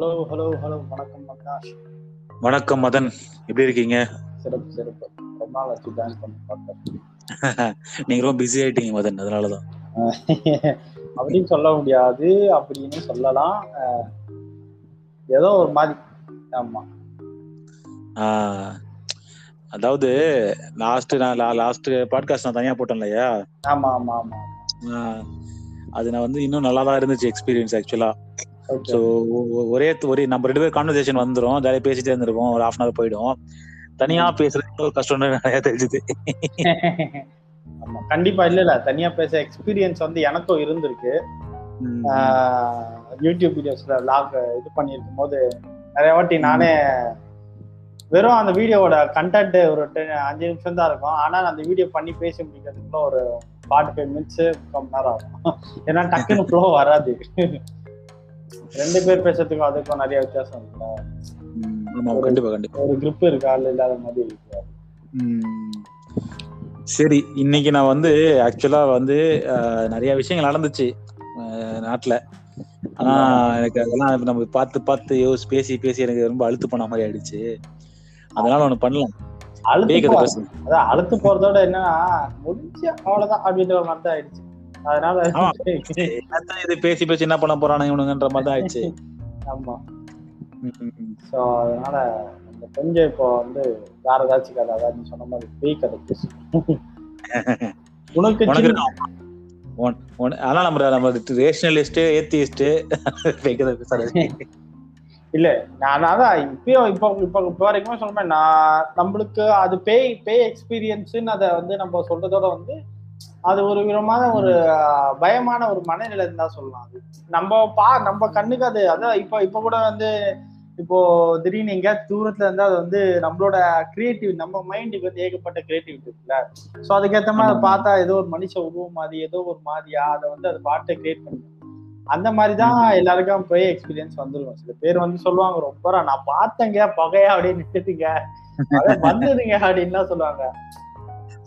Hello hello hello வணக்கம் அவினாஷ் வணக்கம் மதன். எப்படி இருக்கீங்க? சிறப்பு சிறப்பு. ரொம்ப நாள் ஆச்சு ஜாயின் பண்ணி பார்த்தேன் நீங்க ரொம்ப பிஸி ஆயிட்டீங்க மதன் அதனாலதான். அப்படின்னு சொல்ல முடியாது அப்படின்னு சொல்லலாம். ஏதோ ஒரு மாதிரி. ஆமா. அதாவது லாஸ்ட் நான் லாஸ்ட் பாட்காஸ்ட் நான் தனியா போட்டேன் இல்லையா ஆமா ஆமா ஆமா. அது நான் வந்து இன்னும் நல்லா தான் இருந்துச்சு எக்ஸ்பீரியன்ஸ் ஆக்சுவலா ஸோ ஒரே ஒரே நம்ம ரெண்டு பேரும் கான்வர்சேஷன் வந்துரும். ஜாலியாக பேசிட்டே இருந்திருப்போம். ஒரு ஹாஃப் அன் ஹவர் போயிடும். தனியா பேசுறது ஒரு கஷ்டம்னு நிறைய தெரிஞ்சுது. ஆமா. கண்டிப்பா இல்ல இல்ல தனியா பேச எக்ஸ்பீரியன்ஸ் வந்து எனக்கும் இருந்திருக்கு. யூடியூப் வீடியோஸ்ல லாக் இது பண்ணியிருக்கும் போது நிறைய வாட்டி நானே வெறும் அந்த வீடியோவோட கண்டென்ட் ஒரு ten- அஞ்சு நிமிஷம் தான் இருக்கும். ஆனா நான் அந்த வீடியோ பண்ணி பேசி முடிக்கிறதுக்குள்ள ஒரு ஃபார்ட்டி ஃபைவ் மினிட்ஸ் ரொம்ப நேரம் ஆகும். ஏன்னா டக்குன்னு ஃப்ளோ வராது. ரெண்டு பேர் பேசுறதுக்கும் அதுக்கும் நிறைய வித்தியாசம் இருக்குல்ல. ஆமா கண்டிப்பா கண்டிப்பா. ஒரு grip இருக்கு? ஆள் இல்லாத மாதிரி இருக்கு. சரி இன்னைக்கு நான் வந்து ஆக்சுவலா வந்து நிறைய விஷயங்கள் நடந்துச்சு நாட்டுல. ஆனா எனக்கு அதெல்லாம் நம்ம பார்த்து பார்த்து யோசி பேசி பேசி எனக்கு ரொம்ப அழுத்து பண்ண மாதிரி ஆயிடுச்சு. அதனால ஒண்ணு பண்ணலாம். அழுத்து அழுத்து போறதோட என்னன்னா முடிஞ்ச அவ்வளவுதான் அப்படின்ற மாதிரி தான் ஆயிடுச்சு. அதனால இது பேசி பேசி என்ன பண்ண போறானுங்க இவனுங்கன்ற மாதிரி தான் ஆயிடுச்சு. ஆமா. ஸோ அதனால நம்ம கொஞ்சம் இப்போ வந்து வேற ஏதாச்சும் கதை அதாவது சொன்ன மாதிரி பேய் கதை பேசு உனக்கு ஆனா நம்ம நம்ம ரேஷனலிஸ்ட் ஏத்திஸ்ட் பேய்க்கதை பேசுறது. இல்ல நான் அதான் இப்பயும் இப்போ இப்போ இப்போ வரைக்குமே சொல்றேன் நான் நம்மளுக்கு அது பேய் பேய் எக்ஸ்பீரியன்ஸ்னு அதை வந்து நம்ம சொல்றதோட வந்து அது ஒரு விதமான ஒரு பயமான ஒரு மனநிலை தான் சொல்லலாம் அது. நம்ம பா நம்ம கண்ணுக்கு அது அதான் இப்போ இப்போ கூட வந்து இப்போ திடீர்னு எங்க தூரத்துல இருந்தா அது வந்து நம்மளோட கிரியேட்டிவ் நம்ம மைண்டுக்கு வந்து ஏகப்பட்ட கிரியேட்டிவிட்டி இருக்குல்ல. ஸோ அதுக்கேற்ற மாதிரி அதை பார்த்தா ஏதோ ஒரு மனுஷ உருவம் மாதிரி ஏதோ ஒரு மாதிரியா அதை வந்து அது பாட்டை கிரியேட் பண்ணி அந்த மாதிரி தான் எல்லாருக்கும் போய் எக்ஸ்பீரியன்ஸ் வந்துருக்கும் சில பேர் வந்து சொல்லுவாங்க ரொம்ப நான் பார்த்தேங்க பகையா அப்படியே நிறுத்துங்க அத வந்ததுங்க அப்படின்லாம் சொல்லுவாங்க.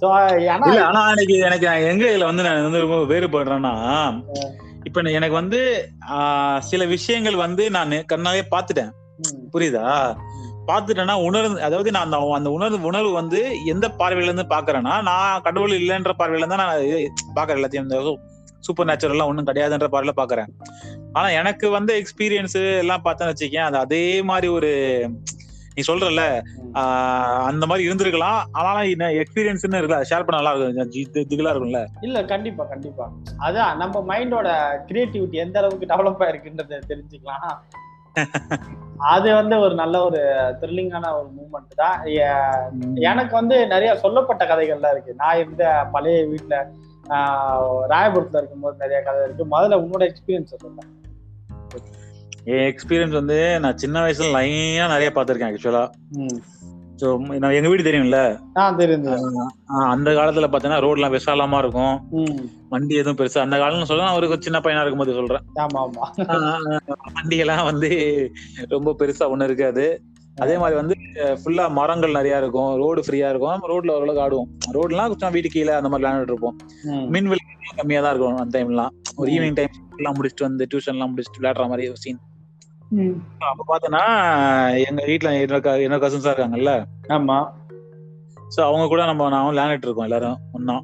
இல்ல ஆனா எனக்கு எனக்கு எங்க இதுல வந்து நான் வந்து ரொம்ப வேறுபடுறேன்னா இப்ப எனக்கு வந்து சில விஷயங்கள் வந்து நான் கண்ணாலே பாத்துட்டேன் புரியுதா? பாத்துட்டேன்னா உணர்ந்து அதாவது நான் அந்த அந்த உணர்வு உணர்வு வந்து எந்த பார்வையில இருந்து பாக்குறேன்னா நான் கடவுள் இல்லைன்ற பார்வையில தான் நான் பாக்குறேன் எல்லாத்தையும் இந்த சூப்பர் நேச்சுரல்லாம் ஒண்ணும் கிடையாதுன்ற பார்வையில பாக்குறேன் ஆனா எனக்கு வந்த எக்ஸ்பீரியன்ஸ் எல்லாம் பார்த்தேன்னு வச்சுக்கேன் அது அதே மாதிரி ஒரு நீ சொல்றல அந்த மாதிரி இருந்திருக்கலாம். ஆனா எக்ஸ்பீரியன்ஸ் இருக்குல்ல ஷேர் பண்ண நல்லா இருக்கும். திகிலா இருக்கும்ல. இல்ல கண்டிப்பா கண்டிப்பா. அதான் நம்ம மைண்டோட கிரியேட்டிவிட்டி எந்த அளவுக்கு டெவலப் ஆயிருக்குன்றத தெரிஞ்சுக்கலாம். அது வந்து ஒரு நல்ல ஒரு த்ரில்லிங்கான ஒரு மூமெண்ட் தான். எனக்கு வந்து நிறைய சொல்லப்பட்ட கதைகள்லாம் இருக்கு. நான் இருந்த பழைய வீட்டுல ராயபுரத்துல இருக்கும்போது நிறைய கதை இருக்கு. முதல்ல உன்னோட எக்ஸ்பீரியன்ஸ் சொல்றேன் என் எக்ஸ்பீரியன்ஸ் வந்து நான் சின்ன வயசுல லைனா நிறைய பார்த்திருக்கேன் ஆக்சுவலா ஸோ நான் எங்க வீடு தெரியும்ல? அந்த காலத்துல பாத்தீங்கன்னா ரோட்லாம் விசாலமா இருக்கும். வண்டி எதுவும் பெருசா அந்த காலம்னு சொல்ல நான் ஒரு சின்ன பையனா இருக்கும்போது சொல்றேன். ஆமா ஆமா வண்டி எல்லாம் வந்து ரொம்ப பெருசா ஒண்ணு இருக்காது. அதே மாதிரி வந்து ஃபுல்லா மரங்கள் நிறைய இருக்கும். ரோடு ஃப்ரீயா இருக்கும். ரோட்ல ஓரளவுக்கு ஆடுவோம். ரோட்லாம் கொஞ்சம் வீட்டு கீழே அந்த மாதிரி விளையாண்டுட்டு இருப்போம் மின் விளக்கு கம்மியா தான் இருக்கும் அந்த டைம்லாம் ஒரு ஈவினிங் டைம் எல்லாம் முடிச்சுட்டு வந்து டியூஷன் எல்லாம் முடிச்சுட்டு விளையாடுற மாதிரி ஒரு சீன். அப்ப பார்த்தோன்னா எங்க வீட்டுல என்னோட கசின்ஸா இருக்காங்கல்ல. ஆமா. சோ அவங்க கூட நம்ம நான் விளையாண்டுட்டு இருக்கோம் எல்லாரும் ஒன்னா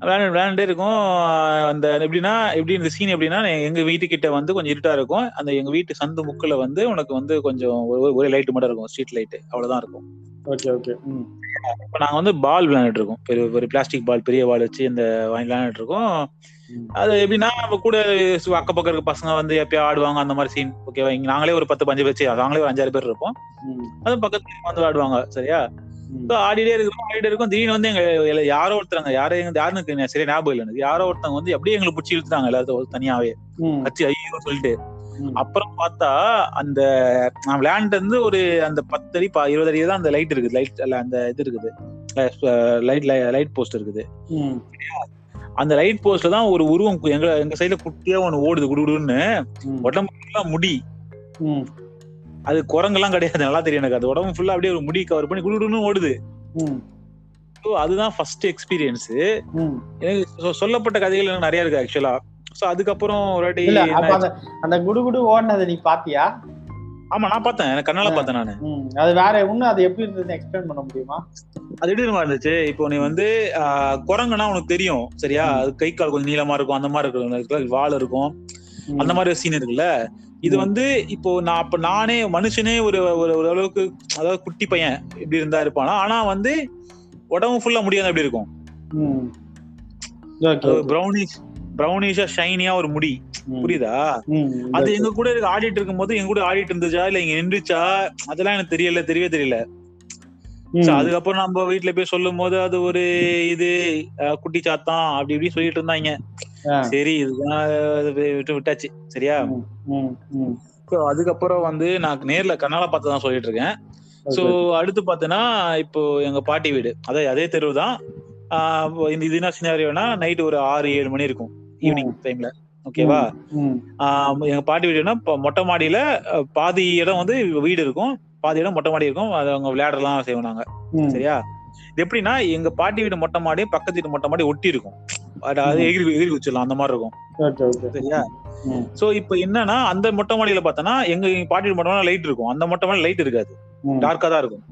விளையாண்டு விளையாண்டே இருக்கும். அந்த எப்படின்னா எப்படி இந்த சீன் எப்படின்னா எங்க வீட்டுக்கிட்ட வந்து கொஞ்சம் இருட்டா இருக்கும். அந்த எங்க வீட்டு சந்து முக்குல வந்து உனக்கு வந்து கொஞ்சம் ஒரு- லைட் மட்டும் இருக்கும். ஸ்ட்ரீட் லைட் அவ்வளவுதான் இருக்கும். ஓகே ஓகே இப்ப நாங்க வந்து பால் விளையாண்டுட்டு இருக்கோம். பெரிய ஒரு பிளாஸ்டிக் பால் பெரிய பால் வச்சு இந்த வாங்கி விளையாண்டுட்டு இருக்கோம். அது எப்படின்னா நம்ம கூட சு- அக்கப்பக்கம் இருக்க பசங்க வந்து எப்பயா ஆடுவாங்க அந்த மாதிரி சீன் ஓகேவா இங்க நாங்களே ஒரு பத்து பஞ்சு வச்சு நாங்களே ஒரு அஞ்சாறு பேர் இருப்போம். அது பக்கத்துல வந்து ஆடுவாங்க சரியா? ஆடிட்டே இருக்கும் ஆடிட்டே இருக்கும். திடீர்னு வந்து எங்க யாரோ ஒருத்தராங்க யாரோ எங்க யாருன்னு சரியா ஞாபகம் இல்லை எனக்கு. யாரோ ஒருத்தவங்க வந்து அப்படியே எங்களை பிடிச்சி இழுத்துட்டாங்க எல்லாத்தையும் தனியாவே. ம். கச்சி ஐயோ சொல்லிட்டு. அப்புறம் பார்த்தா அந்த நான் விளையாண்டு வந்து ஒரு அந்த பத்து அடி இருபது அடி தான் அந்த லைட் இருக்குது. லைட் அந்த இது இருக்குது. லைட் லைட் போஸ்ட் இருக்குது. அந்த லைட் போஸ்ட்ல தான் ஒரு உருவம் எங்க எங்க சைடுல குட்டியா ஒண்ணு ஓடுது குடுகுடுன்னு உடம்பு ஃபுல்லா முடி. அது குரங்கெல்லாம் கிடையாது நல்லா தெரியும் எனக்கு. அது உடம்பு ஃபுல்லா அப்படியே ஒரு முடி கவர் பண்ணி குடுகுடுன்னு ஓடுது. ஸோ அதுதான் ஃபர்ஸ்ட் எக்ஸ்பீரியன்ஸ் எனக்கு சொல்லப்பட்ட கதைகள் எனக்கு நிறைய இருக்கு ஆக்சுவலா சோ அதுக்கப்புறம் ஒரு வாட்டி அந்த அந்த குடு குடு ஓடினதை நீ பாத்தியா? ஆமா நான் பார்த்தேன். எனக்கு கண்ணால பார்த்தேன் நானு. அது வேற இன்னும் அது எப்படி இருந்ததுன்னு எக்ஸ்பிளைன் பண்ண முடியுமா? அது எப்படி இருந்துச்சு? இப்போ நீ வந்து குரங்குனா உனக்கு தெரியும் சரியா. அது கை கால் கொஞ்சம் நீளமா இருக்கும் அந்த மாதிரி இருக்கும். வால் இருக்கும். அந்த மாதிரி சீன் இருக்குல்ல? இது. வந்து இப்போ நான் அப்ப நானே மனுஷனே ஒரு ஒரு அளவுக்கு அதாவது குட்டி பையன் இப்படி இருந்தா இருப்பானா? ஆனா வந்து உடம்பு ஃபுல்லா முடியாது எப்படி இருக்கும். ப்ரௌனிஷ் ப்ரௌனிஷா ஷைனியா ஒரு முடி. புரியுதா? அது. எங்க கூட ஆடிட்டு இருக்கும் போது எங்க கூட ஆடிட்டு இருந்துச்சா இல்ல இங்க நின்றுச்சா அதெல்லாம் எனக்கு தெரியல தெரியவே தெரியல. அதுக்கப்புறம் நம்ம வீட்ல போய் சொல்லும் போது அது ஒரு இது குட்டி சாத்தான் அப்படி இப்படி சொல்லிட்டு இருந்தாங்க. சரி இதுதான் விட்டு விட்டாச்சு. சரியா? அதுக்கப்புறம் வந்து நான் நேர்ல கண்ணால பார்த்து தான் சொல்லிட்டு இருக்கேன். சோ. அடுத்து பார்த்தேன்னா இப்போ எங்க பாட்டி வீடு. அதே அதே தெருவு தான் இந்த இது என்ன சினாரியோனா நைட் ஒரு ஆறு ஏழு மணி இருக்கும். ஈவினிங் டைம்ல ஓகேவா எங்க பாட்டி வீடுனா மொட்டை மாடியில பாதி இடம் வந்து வீடு இருக்கும். பாதி இடம் மொட்டை மாடி இருக்கும். அது அவங்க விளையாடலாம் செய்வாங்க. சரியா? இது எப்படின்னா எங்க பாட்டி வீடு மொட்டை மாடி பக்கத்து வீட்டு மொட்டை மாடி ஒட்டி இருக்கும். ம். எகிரி எகிரி வச்சிடலாம் அந்த மாதிரி இருக்கும். சரியா? சோ இப்போ என்னன்னா அந்த மொட்டை மாடியில பார்த்தோன்னா எங்க பாட்டி வீடு மொட்டை மாடி லைட் இருக்கும். அந்த மொட்டை மாடி லைட் இருக்காது. டார்க்கா தான் இருக்கும்.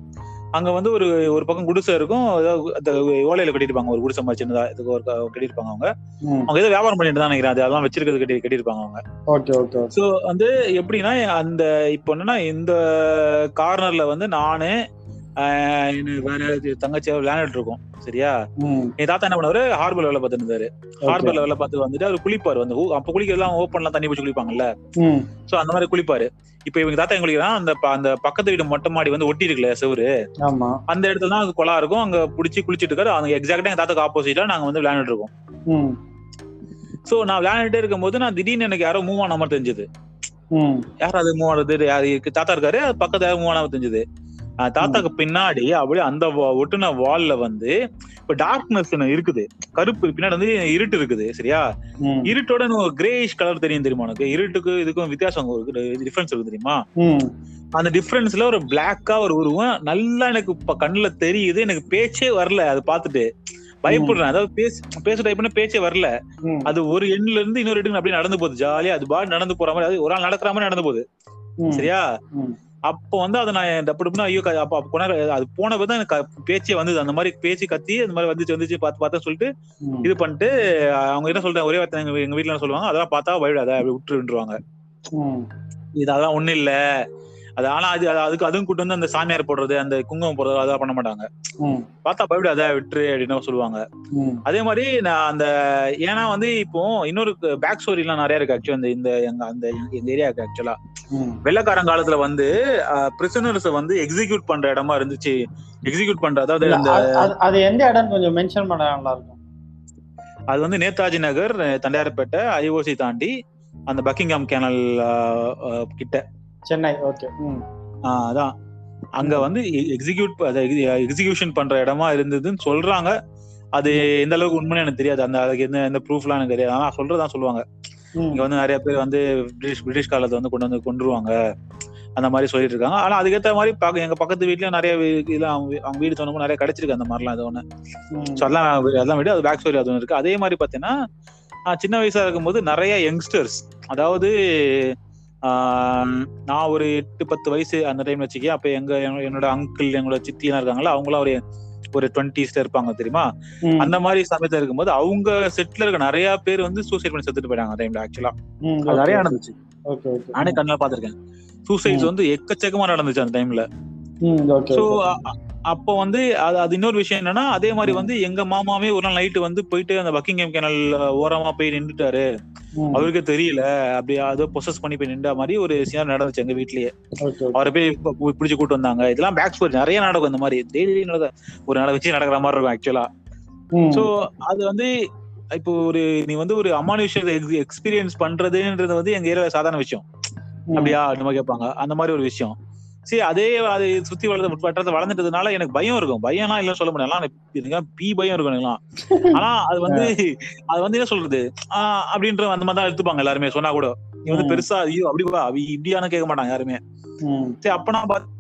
அங்க வந்து ஒரு ஒரு பக்கம் குடிசை இருக்கும். ஓலையில கட்டிருப்பாங்க ஒரு குடிசை மாதிரி சின்னதா இதுக்கு ஒரு க- கட்டியிருப்பாங்க அவங்க. அவங்க ஏதோ வியாபாரம் பண்ணிட்டு தான் நினைக்கிறேன். அது அதெல்லாம் வச்சிருக்கிறது கட்டி கட்டியிருப்பாங்க அவங்க. okay, okay. சோ வந்து எப்படின்னா அந்த இப்போ என்னன்னா இந்த கார்னர்ல வந்து நானு வேற தங்கச்சி விளையாண்டுட்டு இருக்கோம் சரியா? என் தாத்தா என்ன பண்ணுவாரு? ஹார்பர் வேலை பார்த்துட்டு இருந்தாரு. ஹார்பர்ல வேலை பார்த்து வந்துட்டு அவர் குளிப்பாரு. வந்து அப்ப குளிக்கிறதுலாம் ஓப்பன்லாம் தண்ணி பிடிச்சி குளிப்பாங்கல்ல? சோ அந்த மாதிரி குளிப்பாரு. இப்ப இவங்க தாத்தா எங்க குளிக்கிறான் அந்த அந்த பக்கத்து வீடு மொட்டை மாடி வந்து ஒட்டி இருக்குல்ல செவரு அந்த இடத்துல தான் அது குளம் இருக்கும். அங்க புடிச்சு குளிச்சிட்டு இருக்காரு. அவங்க எக்ஸாக்டா எங்க தாத்தாக்கு ஆப்போசிட்டா நாங்க வந்து விளையாண்டுட்டு இருக்கோம் சோ நான் விளையாண்டுட்டே இருக்கும்போது நான் திடீர்னு எனக்கு யாரோ மூவ் ஆன மாதிரி தெரிஞ்சது. யார் அது மூவ் ஆனது? யாரு? தாத்தா இருக்காரு. அது பக்கத்துல யாரும் மூவ் ஆன தெரிஞ்சது. தாத்தாக்கு பின்னாடி அப்படியே அந்த ஒட்டுன வால்ல வந்து இப்ப டார்க்னஸ் இருக்குது. கருப்பு பின்னாடி வந்து இருட்டு இருக்குது சரியா? இருட்டோட கிரேஷ் கலர் தெரியும் தெரியுமா உனக்கு? இருட்டுக்கு இதுக்கும் வித்தியாசம் டிஃபரன்ஸ் இருக்கு தெரியுமா? அந்த டிஃபரன்ஸ்ல ஒரு பிளாக்கா ஒரு உருவம் நல்லா எனக்கு இப்ப கண்ணுல தெரியுது எனக்கு பேச்சே வரல அது பார்த்துட்டு. பயப்படுறேன். அதாவது பேச பேச டைப் பண்ண பேச்சே வரல. அது ஒரு எண்ட்ல இருந்து இன்னொரு எண்டு அப்படியே நடந்து போகுது ஜாலியா அது பாடு நடந்து போற மாதிரி அது ஒரு ஆள் நடக்கிற மாதிரி நடந்து போகுது சரியா. அப்போ வந்து அதை நான் டப்பு டப்புனா ஐயோ அப்ப நேரம் அது போன தான் எனக்கு பேச்சே வந்தது. அந்த மாதிரி பேச்சு கத்தி அந்த மாதிரி வந்துச்சு வந்துச்சு பார்த்து பார்த்தா சொல்லிட்டு இது பண்ணிட்டு அவங்க என்ன சொல்றேன் ஒரே வார்த்தை எங்க வீட்டுல சொல்லுவாங்க அதெல்லாம் பார்த்தா பயப்படாத அப்படி விட்டுருவாங்க இது அதெல்லாம் ஒண்ணு இல்ல. அது ஆனா அது அது- அதுக்கு அதுவும் கூட்டு வந்து அந்த சாமியார் போடுறது அந்த குங்குமம் போடுறது அதெல்லாம் பண்ண மாட்டாங்க. பார்த்தா பயப்படாத விட்டுரு அப்படின்னு சொல்லுவாங்க. அதே மாதிரி நான் அந்த ஏன்னா வந்து இப்போ இன்னொரு பேக் ஸ்டோரி எல்லாம் நிறைய இருக்கு ஆக்சுவலா இந்த எங்க அந்த எங்க ஏரியாவுக்கு ஆக்சுவலா. வெள்ளக்காரன் காலத்துல வந்து பிரிசனர்ஸ் வந்து எக்ஸிக்யூட் பண்ற இடமா இருந்துச்சு. எக்ஸிக்யூட் பண்ற அதாவது அந்த அது- அது- அது எந்த இடம் கொஞ்சம் மென்ஷன் பண்ண நல்லா இருக்கும் அது வந்து நேதாஜி நகர் தண்டையார்பேட்டை ஐஓசி தாண்டி அந்த பக்கிங்ஹாம் கேனல் கிட்ட. சென்னை ஓகே அதான். அங்க வந்து எக்ஸிக்யூட் எக்ஸிகியூஷன் பண்ற இடமா இருந்ததுன்னு சொல்றாங்க. அது எந்த அளவுக்கு உண்மைன்னு எனக்கு தெரியாது. அந்த அதுக்கு எந்த எந்த ப்ரூஃப்லாம் எனக்கு தெரியாது. ஆனா சொல்றதான் சொல்லுவாங்க. இங்க வந்து நிறைய பேர் வந்து பிரிட்டிஷ் பிரிட்டிஷ் காலத்தை வந்து கொண்டு வந்து கொண்டுருவாங்க அந்த மாதிரி சொல்லிட்டு இருக்காங்க. ஆனா அதுக்கேத்த மாதிரி பாக்க எங்க பக்கத்து வீட்லயும் நிறைய இதெல்லாம் அவங்க வீடு சொன்னப்போ நிறைய கிடைச்சிருக்கு அந்த மாதிரிலாம் அது ஒண்ணு. ஸோ அதெல்லாம் அதெல்லாம் விட அது பேக் ஸ்டோரி அது ஒன்று இருக்கு. அதே மாதிரி பாத்தீங்கன்னா சின்ன வயசா இருக்கும்போது நிறைய யங்ஸ்டர்ஸ் அதாவது நான் ஒரு எட்டு பத்து வயசு அந்த டைம்ல வச்சுக்கேன். அப்ப எங்க என்னோட- அங்கிள் எங்களோட சித்தி இருக்காங்களா அவங்களாம் ஒரு ஒரு டுவெண்ட்டிஸ்ல இருப்பாங்க தெரியுமா? அந்த மாதிரி சமயத்துல இருக்கும்போது அவங்க செட்ல இருக்க நிறைய பேர் வந்து சூசைட் பண்ணி செத்துட்டு போயிட்டாங்க டைம்ல ஆக்சுவலா அது நிறைய நடந்துச்சு. நானே கண்ணுல பாத்திருக்கேன் சூசைட்ஸ் வந்து எக்கச்சக்கமா நடந்துச்சு அந்த டைம்ல சோ. அப்போ வந்து அது அது இன்னொரு விஷயம் என்னன்னா அதே மாதிரி வந்து எங்க மாமாவே ஒரு நாள் நைட்டு வந்து போயிட்டு அந்த பக்கிங்ஹாம் கேனல் ஓரமா போய் நின்றுட்டாரு அவருக்கே தெரியல. அப்படி அதோ பொசஸ் பண்ணி போய் நின்ற மாதிரி ஒரு சீன் நடந்துச்சு எங்க வீட்லயே. அவரை போய் பிடிச்சு கூட்டு வந்தாங்க. இதெல்லாம் பேக் ஸ்டோரி நிறைய நடக்கும் இந்த மாதிரி. டெய்லி நடக்கும் ஒரு நாளை வச்சு நடக்கிற மாதிரி இருக்கும் ஆக்சுவலா சோ அது வந்து இப்போ ஒரு நீ வந்து ஒரு அமானுஷத்தை எக்ஸ்பீரியன்ஸ் பண்றதுன்றது வந்து எங்க ஏரியால சாதாரண விஷயம். அப்படியா? அந்த மாதிரி கேட்பாங்க. அந்த மாதிரி ஒரு விஷயம். சரி அதே அது சுத்தி வளர்ந்து வட்டத்தை வளர்ந்துட்டதுனால எனக்கு பயம் இருக்கும். பயம்லாம் இல்லைன்னு சொல்ல எனக்கு பி பயம் இருக்கும் எனக்குலாம். ஆனா அது வந்து அது வந்து என்ன சொல்றது? ஆஹ் அப்படின்ற அந்த மாதிரி தான் எடுத்துப்பாங்க எல்லாருமே. சொன்னா கூட. நீ வந்து. பெருசா ஐயோ அப்படி வா அப்படி இப்படியான கேட்க மாட்டாங்க யாருமே. சரி அப்ப நான் பார்த்து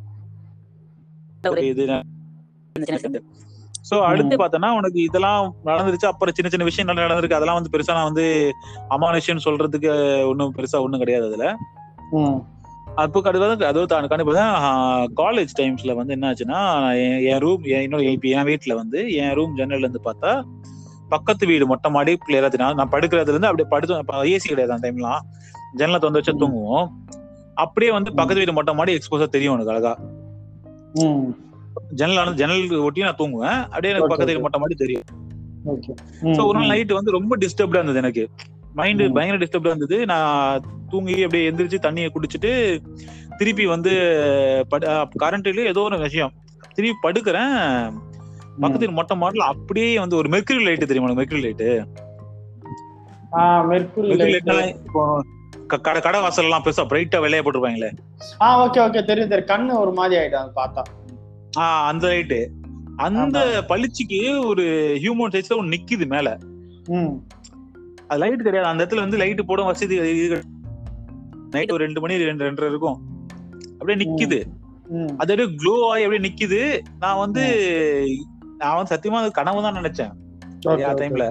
சோ அடுத்து பார்த்தோன்னா உனக்கு இதெல்லாம் நடந்துருச்சு. அப்புறம் சின்ன சின்ன விஷயம் நடந்திருக்கு. அதெல்லாம் வந்து பெருசா நான் வந்து அமானுஷ்யம்னு சொல்றதுக்கு ஒன்றும் பெருசா ஒண்ணும் கிடையாது அதுல. அப்போ கடுவாத அதுவும் தான் கண்டிப்பா தான் காலேஜ் டைம்ஸ்ல வந்து என்ன ஆச்சுன்னா என்- ரூம் என்னோட இப்ப என் வீட்டுல வந்து என் ரூம் ஜன்னல்ல இருந்து பார்த்தா பக்கத்து வீடு மொட்டை மாடி தெரியும் நான் படுக்கிறதுல இருந்து அப்படியே படுத்து ஏசி கிடையாது அந்த டைம்லாம் ஜன்னலை திறந்து வச்சு. தூங்குவோம். அப்படியே வந்து பக்கத்து வீடு மொட்டை மாடி எக்ஸ்போஸா தெரியும் எனக்கு அழகா. ம். ஜன்னல் ஜன்னல் ஒட்டி நான் தூங்குவேன். அப்படியே எனக்கு பக்கத்து. வீடு மொட்டை மாடி தெரியும். ஓகே சோ ஒரு நாள் நைட் வந்து ரொம்ப டிஸ்டர்ப்டா இருந்தது எனக்கு. மைண்ட். பயங்கர டிஸ்டர்ப்டா இருந்தது. நான் தூங்கி அப்படியே எந்திரிச்சு தண்ணியை குடிச்சிட்டு திருப்பி வந்து கரண்ட்ல ஏதோ ஒரு விஷயம். திருப்பி படுக்கிறேன். பக்கத்து வீட்டு மொட்டை மாடல அப்படியே வந்து ஒரு மெர்க்குரி லைட் தெரியுமா மெர்க்குரி லைட் லைட் லைட் க- கடை கடை வாசல் எல்லாம் பெருசா பிரைட்டா வெள்ளையா போட்டிருப்பாங்களே. ஆ ஓகே ஓகே தெரியும் தெரியும். கண்ணு ஒரு மாதிரி ஆயிடும் அது பார்த்தா. ஆஹ் அந்த லைட்டு அந்த பளிச்சுக்கு ஒரு ஹியூமன் சைஸ்ல ஒன்னு நிக்குது மேல. ம். அது லைட் கிடையாது அந்த இடத்துல வந்து லைட் போட வசதி நைட் ஒரு ரெண்டு மணி ரெண்டு ரெண்டரை இருக்கும். அப்படியே நிக்குது. அது அப்படியே க்ளோ ஆகி அப்படியே நிக்குது. நான் வந்து நான் வந்து சத்தியமா அது கனவு தான் நினைச்சேன். டைம்ல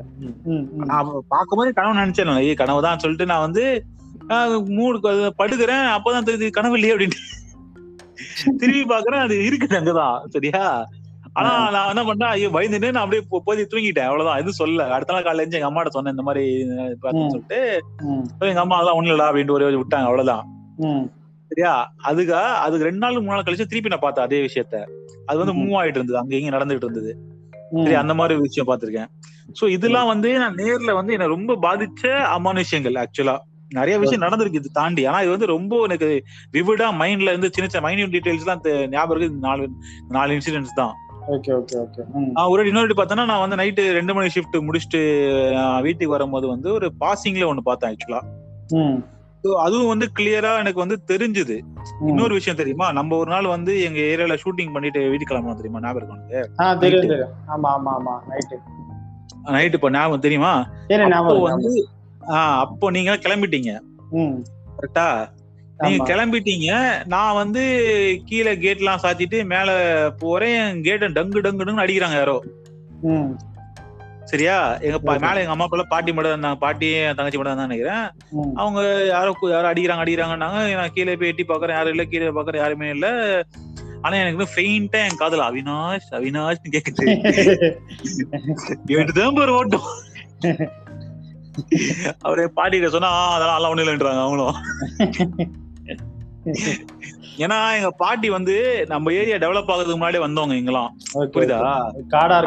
நான் பார்க்கும்போது கனவு நினைச்சேன் நான், ஏய் கனவு தான் சொல்லிட்டு நான் வந்து மூடு படுக்கிறேன். அப்பதான் தெரியுது கனவு இல்லையே அப்படின்ட்டு. திரும்பி பாக்குறேன் அது இருக்குது அங்கதான். சரியா? ஆனா நான் என்ன பண்ணேன்? ஐயோ பயந்துட்டு நான் அப்படியே போ- போய் தூங்கிட்டேன். அவ்வளவுதான். எதுவும் சொல்ல அடுத்த நாள் காலையில எங்க அம்மாட்ட சொன்னேன் இந்த மாதிரி. சொல்லிட்டு. எங்க அம்மா அதெல்லாம் ஒண்ணு இல்லடா அப்படின்ட்டு ஒரே விட்டாங்க. அவ்வளவுதான். சரியா? அதுக்கா அதுக்கு ரெண்டு நாள் மூணு நாள் கழிச்சு திருப்பி நான் பார்த்தேன் அதே விஷயத்த. அது வந்து. மூவ் ஆயிட்டு இருந்தது. அங்க இங்க நடந்துட்டு இருந்தது. சரி அந்த மாதிரி விஷயம் பார்த்திருக்கேன். சோ இதெல்லாம் வந்து நான் நேர்ல வந்து என்ன ரொம்ப பாதிச்ச அமானுஷ்யங்கள் ஆக்சுவலா நிறைய விஷயம் நடந்திருக்கு. இது தாண்டி. ஆனா இது வந்து ரொம்ப எனக்கு விவிடா மைண்ட்ல இருந்து சின்ன சின்ன மைன்யூட் டீடைல்ஸ் எல்லாம் தெ- ஞாபகம் இருக்கு. நாலு நாலு இன்சிடென்ட்ஸ் தான். ஓகே ஓகே ஓகே ஒரு இன்னொரு பார்த்தேன்னா நான் வந்து நைட்டு ரெண்டு மணி ஷிஃப்ட் முடிச்சுட்டு வீட்டுக்கு வரும்போது வந்து ஒரு பாசிங்ல ஒண்ணு பார்த்தேன் ஆக்சுவலா ம் அதுவும் வந்து கிளியரா எனக்கு வந்து தெரிஞ்சுது. ம். இன்னொரு விஷயம் தெரியுமா? நம்ம ஒரு நாள் வந்து எங்க ஏரியால ஷூட்டிங் பண்ணிட்டு வீட்டுக்கு கிளம்பணும் தெரியுமா? ஞாபகம் இருக்கு நைட்டு இப்போ ஞாபகம் தெரியுமா? அப்போ வந்து ஆஹ் அப்போ நீங்க கிளம்பிட்டீங்க. கரெக்டா நீங்க. கிளம்பிட்டீங்க நான் வந்து கீழே கேட் எல்லாம் சாத்திட்டு மேல போறேன் கேட்ட டங்கு டங்கு டங்குன்னு அடிக்கிறாங்க யாரோ. சரியா? எங்க. மேல எங்க அம்மா அப்பா பாட்டி மட்டும் இருந்தாங்க பாட்டி தங்கச்சி மட்டும் தான் நினைக்கிறேன். அவங்க யாரோ யாரோ அடிக்கிறாங்க அடிக்கிறாங்கன்னாங்க. நான் கீழே போய் எட்டி பாக்குறேன் யாரும் இல்ல கீழே பாக்குறேன் யாருமே இல்ல. ஆனா எனக்கு ஃபெயிண்டா என் காதுல அவினாஷ் அவினாஷ்னு கேக்குது. இவன்ட்டு தான் ஒரு ஓட்டம் அவரே பாட்டிகிட்ட சொன்னா "ஆ, அதெல்லாம் எல்லாம் ஒண்ணு இல்லைன்றாங்க அவங்களும். ஏன்னா எங்க பாட்டி வந்து நம்ம ஏரியா டெவலப் ஆகுறதுக்கு முன்னாடி வந்தவங்க இங்கெல்லாம். புரியுதா? காடா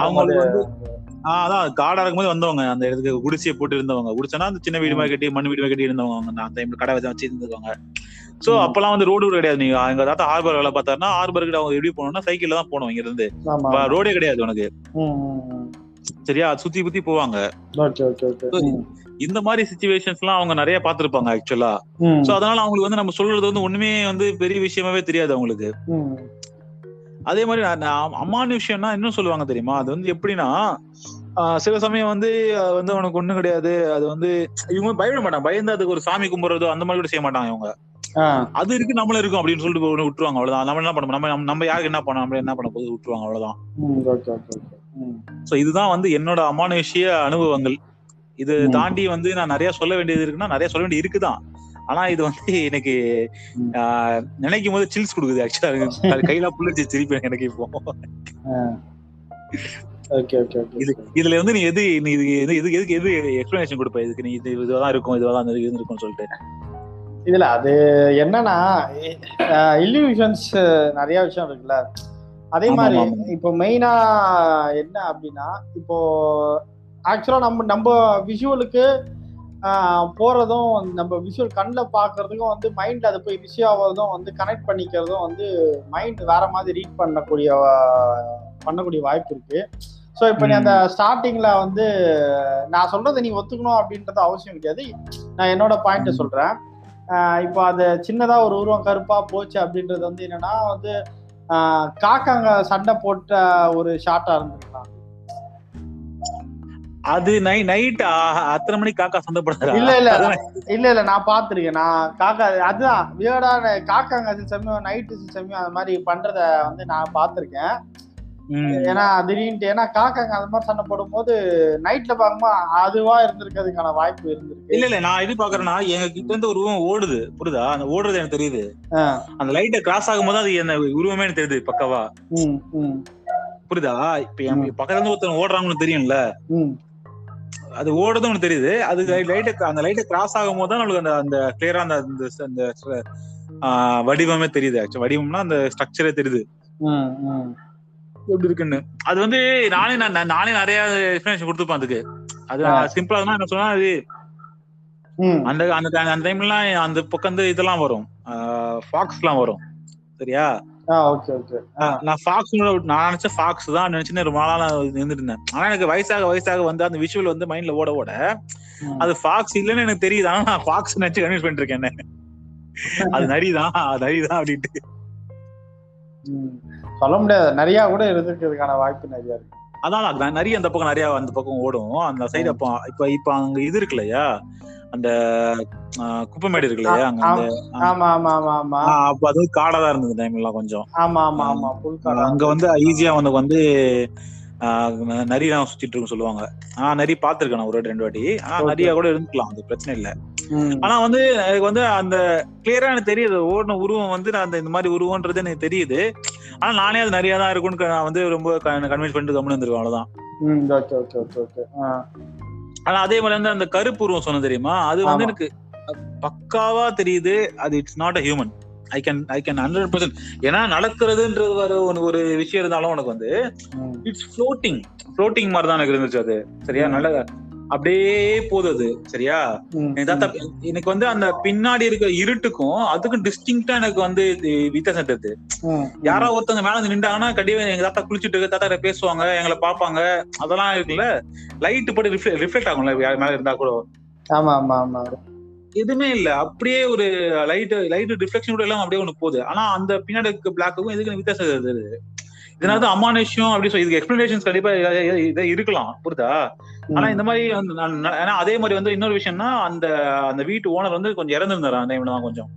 அதான் காடா இருக்கும்போது வந்தவங்க. அந்த இடத்துக்கு குடிசையை போட்டு இருந்தவங்க குடிச்சனா அந்த சின்ன வீடு மாதிரி கட்டி மண் வீடு மாதிரி கட்டி இருந்தவங்க அந்த டைம்ல கடை வச்சு வச்சு இருந்தவங்க சோ. அப்பெல்லாம் வந்து ரோடு கிடையாது. நீங்க எங்க தாத்தா ஹார்பர் வேலை பார்த்தாருன்னா ஹார்பர் கிட்ட அவங்க எப்படி போனோம்னா சைக்கிள்ல தான் போனோம் இங்க இருந்து ரோடே கிடையாது உனக்கு. சரியா? சுத்தி புத்தி போவாங்க. இந்த மாதிரி சுச்சுவேஷன்ஸ் எல்லாம் அவங்க நிறைய பாத்திருப்பாங்க ஆக்சுவலா சோ அதனால அவங்களுக்கு வந்து நம்ம சொல்றது வந்து ஒண்ணுமே வந்து பெரிய விஷயமாவே தெரியாது அவங்களுக்கு. அதே மாதிரி அமானுஷ்யம்னா இன்னும் சொல்லுவாங்க தெரியுமா? அது வந்து எப்படின்னா சில சமயம் வந்து வந்து உனக்கு ஒண்ணும் கிடையாது. அது வந்து இவங்க பயப்பட மாட்டாங்க. பயந்து அதுக்கு ஒரு சாமி கும்பிடுறதோ அந்த மாதிரி கூட செய்ய மாட்டாங்க இவங்க. அது இருக்கு நம்மளும் இருக்கும் அப்படின்னு சொல்லிட்டு விட்டுருவாங்க அவ்வளவுதான். நம்ம என்ன பண்ண நம்ம நம்ம- யாருக்கு என்ன பண்ண நம்ம என்ன பண்ண போது விட்டுருவாங்க அவ்வளவுதான். சோ இதுதான் வந்து என்னோட அமானுஷ்ய அனுபவங்கள். இது. தாண்டி வந்து நான் நிறைய சொல்ல வேண்டியது இருக்குன்னா நிறைய சொல்ல வேண்டியது இருக்குதான். ஆனா இது வந்து எனக்கு நினைக்கும் போது சில்ஸ் கொடுக்குது ஆக்சுவலா கையில புள்ளச்சு திருப்பி எனக்கு இப்போ. இதுல வந்து நீ எது நீ இது எது எது எதுக்கு எது எக்ஸ்பிளனேஷன் கொடுப்ப? இதுக்கு நீ இது இதுதான் இருக்கும் இதுதான் இருக்கும்னு சொல்லிட்டு. இதுல அது என்னன்னா இல்யூஷன்ஸ் நிறைய விஷயம் இருக்குல்ல. அதே மாதிரி. இப்போ மெயினா என்ன அப்படின்னா இப்போ ஆக்சுவலா நம்ம நம்ம விஷுவலுக்கு போறதும் நம்ம விஷுவல் கண்ணில் பார்க்கறதுக்கும் வந்து மைண்ட் அது போய் ரிசீவ் ஆகிறதும் வந்து கனெக்ட் பண்ணிக்கிறதும் வந்து மைண்ட் வேற மாதிரி ரீட் பண்ணக்கூடிய பண்ணக்கூடிய வாய்ப்பு இருக்கு ஸோ இப்போ நீ அந்த ஸ்டார்டிங்ல வந்து நான் சொல்றதை நீ ஒத்துக்கணும் அப்படின்றது அவசியம் கிடையாது நான் என்னோட பாயிண்ட்டை. சொல்றேன் இப்போ அது சின்னதா ஒரு உருவம் கருப்பா போச்சு அப்படின்றது வந்து என்னன்னா வந்து காக்காங்க சண்டை போட்ட ஒரு ஷார்ட்டா இருந்திருக்கலாம் அது நை நைட் அத்தனை மணிக்கு காக்கா சந்தப்படுறா இல்ல இல்ல. இல்ல இல்ல நான் பாத்திருக்கேன் நான் காக்கா அதுதான் வியர்டா காக்காங்க சில சமயம் நைட்டு சில சமயம் அந்த மாதிரி பண்றத வந்து நான் பார்த்திருக்கேன். ம். ஏன்னா திடீர்னு ஏன்னா காக்காங்க அந்த மாதிரி சண்டை போடும்போது நைட்ல பார்க்கும்போது அதுவா இருந்திருக்கிறதுக்கான வாய்ப்பு இருந்திருக்கு. இல்ல இல்ல நான் எது பாக்குறேன்னா எங்க கிட்ட இருந்து உருவம் ஓடுது. புரியுதா? அந்த ஓடுறது எனக்கு தெரியுது. அந்த லைட்டை கிராஸ் ஆகும்போது அது என்ன உருவமே எனக்கு தெரியுது பக்கவா. புரியுதா? இப்ப என் பக்கத்துல இருந்து ஒருத்தன் ஓடுறாங்கன்னு தெரியும்ல. அது ஓடுறதும் உனக்கு தெரியுது. அது லைட்டை அந்த லைட்டை கிராஸ் ஆகும் போது தான் நம்மளுக்கு அந்த அந்த கிளியரா அந்த அந்த- வடிவமே தெரியுது. ஆக்சுவலி வடிவம்னா அந்த ஸ்ட்ரக்சரே தெரியுது. எப்படி இருக்குன்னு அது வந்து நானே நான் நான் நிறைய எக்ஸ்பிளேஷன் கொடுத்துப்பேன் அதுக்கு அது. சிம்பிளா என்ன சொன்னா அது. அந்த அந்த அந்த டைம்லாம் அந்த பக்கம் வந்து இதெல்லாம் வரும் ஃபாக்ஸ் எல்லாம் வரும் சரியா நான் ஃபாக்ஸ் நான் நினைச்ச ஃபாக்ஸ் தான் நினைச்சுன்னு ரொம்ப நாளா இருந்தேன் ஆனா எனக்கு வயசாக வயசாக வந்து அந்த விஷுவல் வந்து மைண்ட்ல ஓட ஓட. அது ஃபாக்ஸ் இல்லைன்னு எனக்கு தெரியுது ஆனா நான் ஃபாக்ஸ் நினைச்சு கன்வின்ஸ் பண்ணிட்டு இருக்கேன். அது நரிதான் அது நரிதான் அப்படின்ட்டு. சொல்ல முடியாது. நிறைய கூட இருந்திருக்கிறதுக்கான வாய்ப்பு நிறைய இருக்கு. அதான் நிறைய அந்த பக்கம் நிறைய அந்த பக்கம் ஓடும். அந்த சைடு அப்போ இப்ப இப்ப அங்க இது இருக்கு இல்லையா? அந்த குப்பைமேடு இருக்கு இல்லையா? அங்க ஆமா ஆமா ஆமா ஆமா. அப்ப அது காடா தான் இருந்தது டைம் எல்லாம் கொஞ்சம். ஆமா ஆமா ஆமா. அங்க வந்து ஈஸியா வந்து வந்து ஆஹ், நரிலாம் சுத்திட்டு இருக்கும் சொல்லுவாங்க. ஆஹ் நரி பாத்திருக்கேன் ஒரு ரெண்டு வாட்டி. Okay. நரியா கூட இருந்துக்கலாம் அது பிரச்சனை இல்ல. ஆனா வந்து எனக்கு வந்து அந்த கிளியரா எனக்கு தெரியுது ஓடின உருவம் வந்து நான் அந்த இந்த மாதிரி உருவம்ன்றது எனக்கு தெரியுது. ஆனா நானே அது நிறைய தான் இருக்கும்னு நான் வந்து ரொம்ப கன்வின்ஸ் பண்ணிட்டு கம்முன்னு இருந்திருக்கேன் அவ்வளவுதான். ஆனா அதே மாதிரி வந்து அந்த கருப்பு உருவம் சொன்ன தெரியுமா? அது வந்து. எனக்கு பக்காவா தெரியுது அது it's not a human I can I can hundred percent ஏன்னா நடக்கிறதுன்றது ஒரு ஒரு- ஒரு விஷயம் இருந்தாலும் உனக்கு வந்து. இட்ஸ் ஃப்ளோட்டிங் ஃப்ளோட்டிங் மாதிரி தான் எனக்கு இருந்துச்சு அது. சரியா? நல்ல அப்படியே போகுது அது. சரியா. எனக்கு தாத்தா எனக்கு வந்து அந்த பின்னாடி இருக்க இருட்டுக்கும் அதுக்கும் டிஸ்டிங்டா எனக்கு வந்து வித்தியாசம் தெரியுது. யாரோ ஒருத்தவங்க மேல நின்றாங்கன்னா கண்டிப்பா எங்க தாத்தா குளிச்சுட்டு இருக்கு, தாத்தா பேசுவாங்க எங்களை பார்ப்பாங்க. அதெல்லாம் இருக்குல்ல லைட் படி ரிஃப்ளெக்ட் ஆகும்ல யார் மேல இருந்தா கூட. ஆமா ஆமா ஆமா. எதுவுமே இல்ல. அப்படியே ஒரு லைட் லைட் ரிஃப்ளெக்ஷன் கூட எல்லாம் அப்படியே ஒண்ணு போகுது. ஆனா அந்த பின்னாடி பிளாக்குக்கும் இதுக்கு வித்தியாசம் தெரியுது இதனால தான் அமானுஷ்யம் அப்படி சொல்லி இதுக்கு எக்ஸ்பிளனேஷன்ஸ் கண்டிப்பா இத- இருக்கலாம். புரியுதா? ஆனா இந்த மாதிரி ஏன்னா அதே மாதிரி வந்து இன்னொரு விஷயம்னா அந்த அந்த வீட்டு ஓனர் வந்து கொஞ்சம் இறந்துருந்தாரு? அந்த டைம்ல தான் கொஞ்சம்.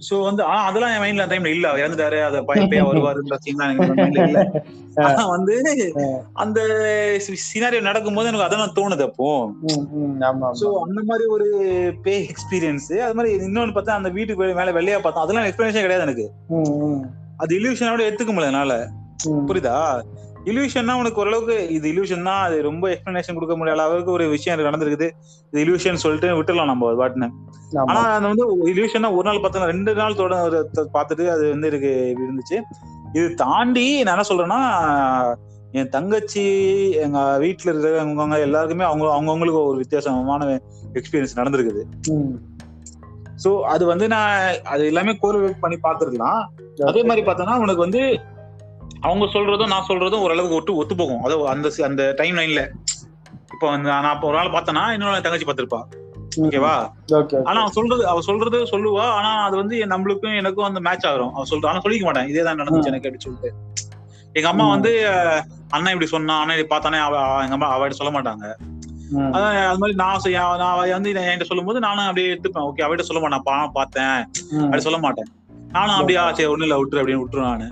சோ வந்து ஆனா அதெல்லாம் என் மைண்ட்ல டைம்ல இல்ல. இறந்துட்டாரு அத பைப்பையா வருவாருன்ற சீன்லாம் எனக்கு மைண்ட்ல இல்ல. ஆனா வந்து அந்த சினாரியோ நடக்கும்போது எனக்கு அதெல்லாம் தோணுது அப்போ. சோ அந்த மாதிரி ஒரு பே எக்ஸ்பீரியன்ஸ் அது மாதிரி இன்னொன்னு பார்த்தா அந்த வீட்டுக்கு மேல வெள்ளையா பார்த்தோம் அதெல்லாம் எக்ஸ்பிளனேஷன் கிடையாது எனக்கு. அது இல்யூஷனோட எடுத்துக்க முடியல. புரியுதா? இல்யூஷன்னா உனக்கு ஓரளவுக்கு இது இல்யூஷன் தான் அது ரொம்ப எக்ஸ்பிளனேஷன் கொடுக்க முடியாத அளவுக்கு ஒரு விஷயம் நடந்திருக்குது. இது இல்யூஷன் சொல்லிட்டு விட்டுலாம் நம்ம பாட்டுன்னு ஆனா அது வந்து இல்யூஷனா ஒரு நாள் பார்த்தா ரெண்டு நாள் தொட பார்த்துட்டு அது வந்து எனக்கு இருந்துச்சு. இது தாண்டி நான் என்ன சொல்றேன்னா என் தங்கச்சி எங்க வீட்டுல இருக்கிறவங்க எல்லாருக்குமே அவங்க அவங்கவுங்களுக்கு ஒரு வித்தியாசமான எக்ஸ்பீரியன்ஸ் நடந்திருக்குது. சோ அது வந்து நான் அது எல்லாமே கோரிலேட் பண்ணி பார்த்துருக்கலாம். அதே மாதிரி பார்த்தோன்னா உனக்கு வந்து அவங்க சொல்றதும் நான் சொல்றதும் ஓரளவுக்கு ஒட்டு ஒத்து போகும். அது அந்த அந்த டைம் லைன்ல இப்போ வந்து நான் இப்போ ஒரு நாள் பார்த்தேன்னா இன்னொரு தங்கச்சி பார்த்திருப்பா. ஓகேவா? ஓகே ஆனா அவன் சொல்றது அவ சொல்றது சொல்லுவா. ஆனா அது வந்து நம்மளுக்கும் எனக்கும் அந்த மேட்ச் ஆகும் அவ சொல்றா ஆனா சொல்லிக்க மாட்டேன். இதே தான் நடந்துச்சு எனக்கு அப்படின்னு சொல்லிட்டு. எங்க அம்மா. வந்து அண்ணன் இப்படி சொன்னா அண்ணன் இப்படி பார்த்தானே அவ எங்க அம்மா அவ சொல்ல மாட்டாங்க. அதான் அது மாதிரி நான் நான் வந்து என்கிட்ட சொல்லும்போது நானும் அப்படியே எடுத்துப்பேன். ஓகே அவகிட்ட சொல்ல மாட்டேன். பா பார்த்தேன். அப்படி சொல்ல மாட்டேன். நானும் அப்படியா சரி ஒண்ணு இல்ல விட்டுரு அப்படின்னு விட்டுருவேன் நானு.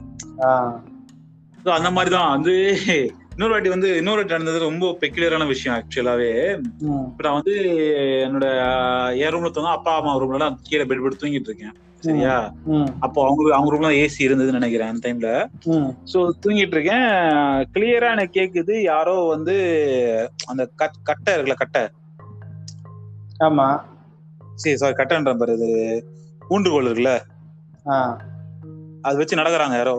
So, அந்த மாதிரி தான் வந்து இன்னொரு வாட்டி வந்து இன்னொரு வாட்டி நடந்தது ரொம்ப பெக்குலரான விஷயம் ஆக்சுவலாவே. இப்ப நான் வந்து என்னோட என் ரூம்ல தூங்க அப்பா அம்மா ரூம்ல கீழே பெட் போட்டு தூங்கிட்டு இருக்கேன் சரியா. அப்போ அவங்க அவங்க ரூம்ல ஏசி இருந்ததுன்னு நினைக்கிறேன் அந்த டைம்ல. சோ தூங்கிட்டு இருக்கேன் கிளியரா எனக்கு கேக்குது யாரோ வந்து அந்த கட்- கட்டை இருக்குல்ல கட்டை ஆமா சரி சாரி கட்டைன்ற பாரு இது ஊன்றுகோல் இருக்குல்ல. அது வச்சு நடக்குறாங்க யாரோ.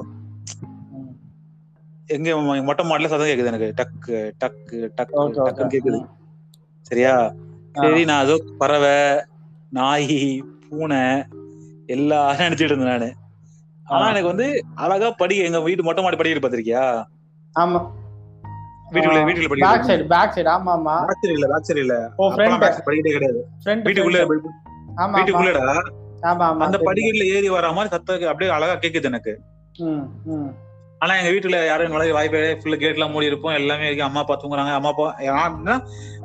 எங்க மொட்டை மாடல சத்தம் கேக்குது எனக்கு. டக்கு டக்கு டக்கு டக்குன்னு கேக்குது. சரியா? சரி நான் ஏதோ பறவை நாய் பூனை எல்லாரும் நினைச்சிட்டு இருந்தேன் நானு. ஆனா எனக்கு வந்து அழகா படி எங்க வீட்டு மொட்டை மாடி படிக்கிட்டு பாத்திருக்கியா? ஆமா. வீட்டுக்குள்ள வீட்டுக்குள்ள பேக் படிக்கிட்டு சைடு பேக் சைடு ஆமா ஆமா. பேக் சைடு இல்ல பேக் சைடு இல்ல. ஓ அப்பெல்லாம் ஃப்ரண்ட் back side படிக்கிட்டே கிடையாது. வீட்டுக்குள்ள ஆமா வீட்டுக்குள்ளடா. ஆமா. ஆமா அந்த. படிக்கட்டுல ஏறி வர மாதிரி சத்தம் அப்படியே அழகா கேக்குது எனக்கு. ம், ம். ஆனா எங்க வீட்டுல யாரும் நுழைய வாய்ப்பே ஃபுல்லா கேட் எல்லாம் மூடி இருப்போம். எல்லாமே இருக்கு. அம்மா அப்பா தூங்குறாங்க. அம்மா அப்பா யாருன்னா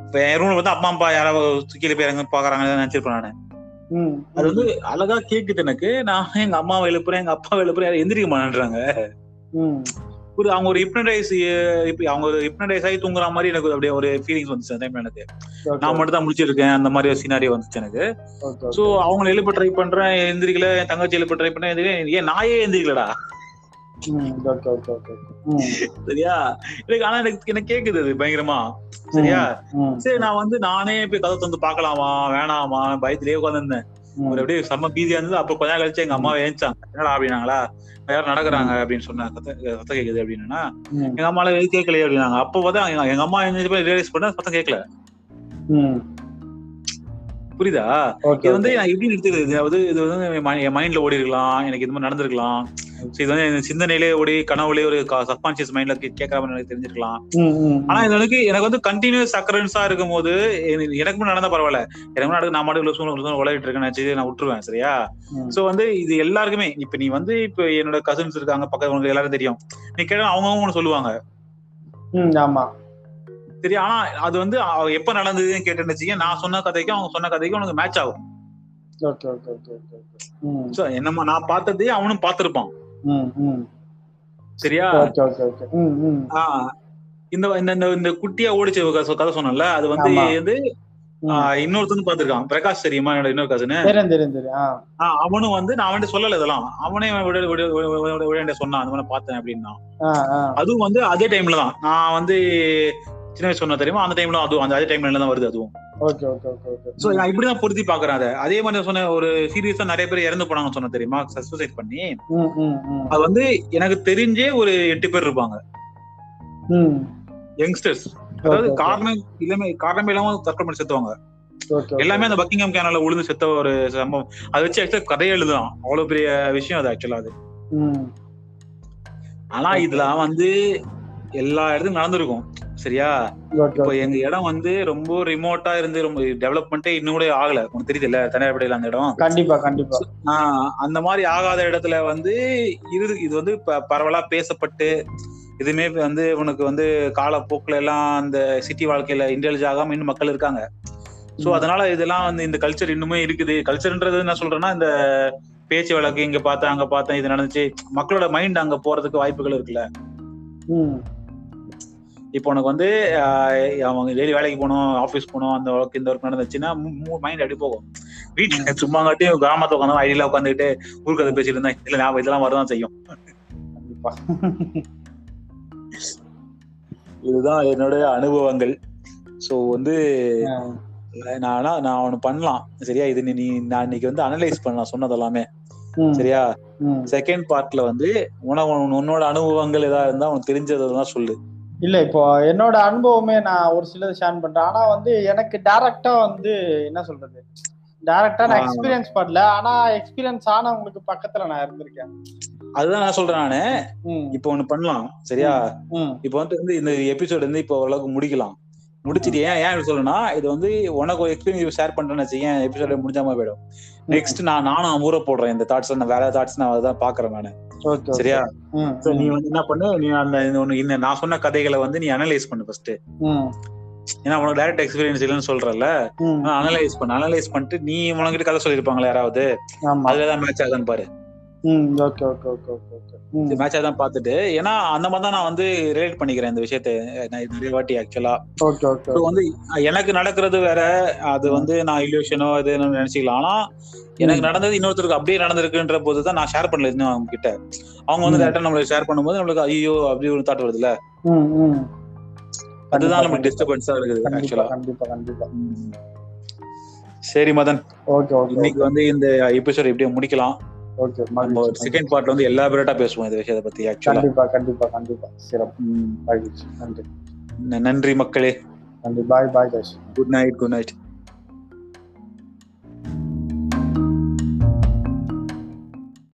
இப்ப என் ரூம்ல வந்து அம்மா அப்பா யாராவது கீழே போய் இறங்க பாக்குறாங்கன்னு நினைச்சிருப்பேன் நானு. அது வந்து அழகா கேக்குது எனக்கு. நான் எங்க அம்மாவை எழுப்புறேன் எங்க அப்பாவை எழுப்புறேன். யாரும் எந்திரிக்க மாட்டேன்றாங்க. ஒரு அவங்க ஒரு ஹிப்னடைஸ் அவங்க ஒரு ஹிப்னடைஸ் ஆகி தூங்குற மாதிரி எனக்கு அப்படியே ஒரு ஃபீலிங்ஸ் வந்துச்சு. அந்த டைம்ல எனக்கு. நான் மட்டும் தான் முடிச்சிருக்கேன். அந்த மாதிரி ஒரு சீனாரியோ வந்துச்சு எனக்கு. சோ அவங்களை எழுப்ப ட்ரை பண்றேன். எந்திரிக்கல. என் தங்கச்சி எழுப்ப ட்ரை எந்திரிக்கல. ஏன் நாயே எந்திரிக்கலடா? சரியா? எனக்கு ஆனா எனக்கு எனக்கு கேக்குது அது பயங்கரமா. சரியா? சரி நான் வந்து நானே போய் கதை வந்து பார்க்கலாமா? வேணாமா? பயத்திலேயே உட்காந்துருந்தேன் ஒரு அப்படியே செம்ம பீதியா இருந்தது. அப்ப கொஞ்ச நேரம் கழிச்சு எங்க அம்மா ஏஞ்சாங்க. என்னடா அப்படின்னாங்களா யாரும் நடக்குறாங்க அப்படின்னு சொன்னாங்க. சத்தம் கேக்குது அப்படின்னா எங்க அம்மால எதுவும் கேட்கலையே அப்படின்னாங்க. அப்ப பார்த்தா எங்க- அம்மா எழுந்து போய் ரியலைஸ் பண்ண சத்தம் கேட்கல. புரியுதா? இது வந்து நான் எப்படி எடுத்துக்கிறது அதாவது இது வந்து என் மைண்ட்ல ஓடி இருக்கலாம் எனக்கு இது மாதிரி நடந்திருக்கலாம். So இது வந்து சிந்தனையிலே ஓடி கனவுலே ஒரு சப்கான்சியஸ் மைண்ட்ல கேட்கற மாதிரி எனக்கு தெரிஞ்சிருக்கலாம். ஆனா இது எனக்கு எனக்கு வந்து கண்டினியூஸ் அக்கரன்ஸா இருக்கும் போது எனக்கு மட்டும் நடந்தா பரவாயில்ல. எனக்கு நடக்கு நான் மாட்டு லூசு உலகிட்டு இருக்கேன்னு நினைச்சு நான் விட்டுருவேன் சரியா? சோ வந்து இது எல்லாருக்குமே இப்ப நீ வந்து இப்ப என்னோட கசின்ஸ் இருக்காங்க பக்கத்துல உங்களுக்கு எல்லாரும் தெரியும். நீ கேட்டா அவங்க ஒண்ணு சொல்லுவாங்க. ஆமா. சரி ஆனா அது வந்து எப்ப நடந்ததுன்னு கேட்டேன்னு நான் சொன்ன கதைக்கும் அவங்க சொன்ன கதைக்கும் உனக்கு மேட்ச் ஆகும். என்னமா நான் பார்த்ததே அவனும் பார்த்திருப்பான். சரியா இந்த இந்த- இந்த குட்டியா ஓடிச்சு கதை சொன்னல அது வந்து. வந்து இன்னொருத்தன் பாத்திருக்கான் பிரகாஷ் தெரியுமா என்னோட இன்னொரு கசனு அவனும் வந்து நான் அவன்கிட்ட சொல்லல இதெல்லாம் அவனே சொன்னான் அந்த மாதிரி பார்த்தேன் அப்படின்னா அதுவும் வந்து அதே டைம்ல தான் நான் வந்து சின்ன வயசு சொன்ன தெரியுமா? அந்த டைம்ல அதுவும் அந்த அதே டைம்ல தான் வருது அதுவும். Okay okay okay okay so நான் இப்படிதான் பொருத்தி பாக்குறேன் அதை. அதே மாதிரி சொன்ன ஒரு சீரியஸா நிறைய பேர் இறந்து போனாங்கன்னு சொன்ன தெரியுமா? சூசைட் பண்ணி. அது வந்து எனக்கு தெரிஞ்சே ஒரு எட்டு பேர் இருப்பாங்க. யங்ஸ்டர்ஸ் அதாவது காரணம் இல்லாம காரணமே இல்லாம தற்கொலை பண்ணி செத்துவாங்க. எல்லாமே அந்த பக்கிங்ஹாம் கேனல்ல உழுந்து செத்த ஒரு சம்பவம். அதை வச்சு ஆக்சுவலா கதையை எழுதலாம் அவ்வளவு பெரிய விஷயம் அது ஆக்சுவலா அது. ஆனா இதுல வந்து எல்லா இடத்துக்கும் நடந்திருக்கும். சரியா? இப்போ எங்க இடம் வந்து ரொம்ப ரிமோட்டா இருந்து ரொம்ப டெவலப்மெண்ட்டே இன்னும் கூட ஆகல. உனக்கு தெரியுதுல்ல தனியார்படையில அந்த இடம்? கண்டிப்பா கண்டிப்பா. ஆஹ் அந்த மாதிரி ஆகாத இடத்துல வந்து இது இது வந்து பரவலா பேசப்பட்டு இதுமே வந்து உனக்கு வந்து காலப்போக்குல எல்லாம் அந்த சிட்டி வாழ்க்கையில இன்டெலிஜ் ஆகாம இன்னும் மக்கள் இருக்காங்க. சோ அதனால இதெல்லாம் வந்து இந்த கல்ச்சர் இன்னுமே இருக்குது. கல்ச்சர்ன்றது என்ன சொல்றேன்னா இந்த பேச்சு வழக்கு இங்க பார்த்தேன் அங்க பார்த்தேன் இது நடந்துச்சு. மக்களோட மைண்ட் அங்க போறதுக்கு வாய்ப்புகள் இருக்குல்ல. இப்போ உனக்கு வந்து அவங்க டெய்லி வேலைக்கு போகணும் ஆஃபீஸ் போகணும் அந்த ஒர்க் இந்த ஒர்க் நடந்துச்சுன்னா மைண்ட் அப்படி போகும். வீட்டுல சும்மா காட்டியும் கிராமத்துல உட்காந்து ஐடியில உட்காந்துட்டு ஊர்க்கதை பேசிட்டு இருந்தா இல்ல ஞாபகம் இதெல்லாம் வரதான் செய்யும். கண்டிப்பா. இதுதான் என்னுடைய அனுபவங்கள். சோ வந்து நான் நான் ஒண்ணு பண்ணலாம். சரியா? இது நீ நான் இன்னைக்கு வந்து அனலைஸ் பண்ணலாம் சொன்னது எல்லாமே. சரியா. செகண்ட் பார்ட்ல வந்து உனக்கு உன்னோட அனுபவங்கள் ஏதாவது இருந்தா உனக்கு தெரிஞ்சதான் சொல்லு. இல்ல இப்போ என்னோட அனுபவமே நான் ஒரு சிலது ஷேர் பண்றேன். ஆனா வந்து எனக்கு டைரக்டா வந்து என்ன சொல்றது? டைரக்டா நான். எக்ஸ்பீரியன்ஸ் பண்ணல. ஆனா எக்ஸ்பீரியன்ஸ் ஆனவங்களுக்கு பக்கத்துல நான் இருந்திருக்கேன். அதுதான் நான் சொல்றேன் நானு. இப்போ ஒண்ணு பண்ணலாம். சரியா? இப்போ வந்து வந்து இந்த எபிசோட் வந்து இப்போ ஓரளவுக்கு முடிக்கலாம். முடிச்சிட்டு ஏன் ஏன் சொல்லணும்னா இது வந்து உனக்கு எக்ஸ்பீரியன்ஸ் ஷேர் பண்றேன்னு வச்சுக்கேன் எபிசோட முடிஞ்சாம போயிடும். நெக்ஸ்ட் நான் நானும் ஊற போடுறேன் இந்த தாட்ஸ் நான் வேற தாட்ஸ் நான் அதான் பாக்குறேன் நானு. சரியா? நீ வந்து என்ன பண்ணு நீ அந்த இந்த ஒண்ணு இந்த நான் சொன்ன கதைகளை வந்து நீ அனலைஸ் பண்ணு ஃபர்ஸ்ட் ஏன்னா உனக்கு டைரக்ட் எக்ஸ்பீரியன்ஸ் இல்லைன்னு சொல்றல அனலைஸ் பண்ணு அனலைஸ் பண்ணிட்டு நீ உனக்கிட்ட கதை சொல்லியிருப்பாங்களா யாராவது? ஆமா. அதுலதான் மேட்ச் ஆகுதுன்னு பாரு. Okay okay okay okay okay match தான் பார்த்துட்டு. ஏன்னா அந்த மாதிரி தான் நான் வந்து ரிலேட் பண்ணிக்கிறேன் இந்த விஷயத்தை. நிறைய வாட்டி ஆக்சுவலா ஓகே ஓகே இப்போ வந்து எனக்கு நடக்கிறது வேற அது வந்து நான் இல்யூஷனோ இது நினைச்சுக்கலாம். ஆனா எனக்கு நடந்தது இன்னொருத்தருக்கு அப்படியே நடந்திருக்குன்ற போது தான் நான் ஷேர் பண்ணல இன்னும் அவங்க கிட்ட அவங்க வந்து. டேரக்டா நம்மளுக்கு ஷேர் பண்ணும்போது நம்மளுக்கு ஐயோ அப்படி ஒரு தாட் வருதுல்ல. அதுதான் நமக்கு கண்டிப்பா, டிஸ்டர்பன்ஸா இருக்குது கண்டிப்பா ஆக்சுவலா கண்டிப்பா கண்டிப்பா. சரி மதன். ஓகே ஓகே இன்னைக்கு வந்து இந்த எபிசோட் எப்படியும் முடிக்கலாம். நம்ம. செகண்ட் பார்ட்ல வந்து எலாபரேட்டா பேசுவோம் இந்த விஷயத்தை பத்தி ஆக்சுவலா கண்டிப்பா கண்டிப்பா கண்டிப்பா. சிறப்பு. நன்றி. நன்றி மக்களே. நன்றி. Bye bye good night good night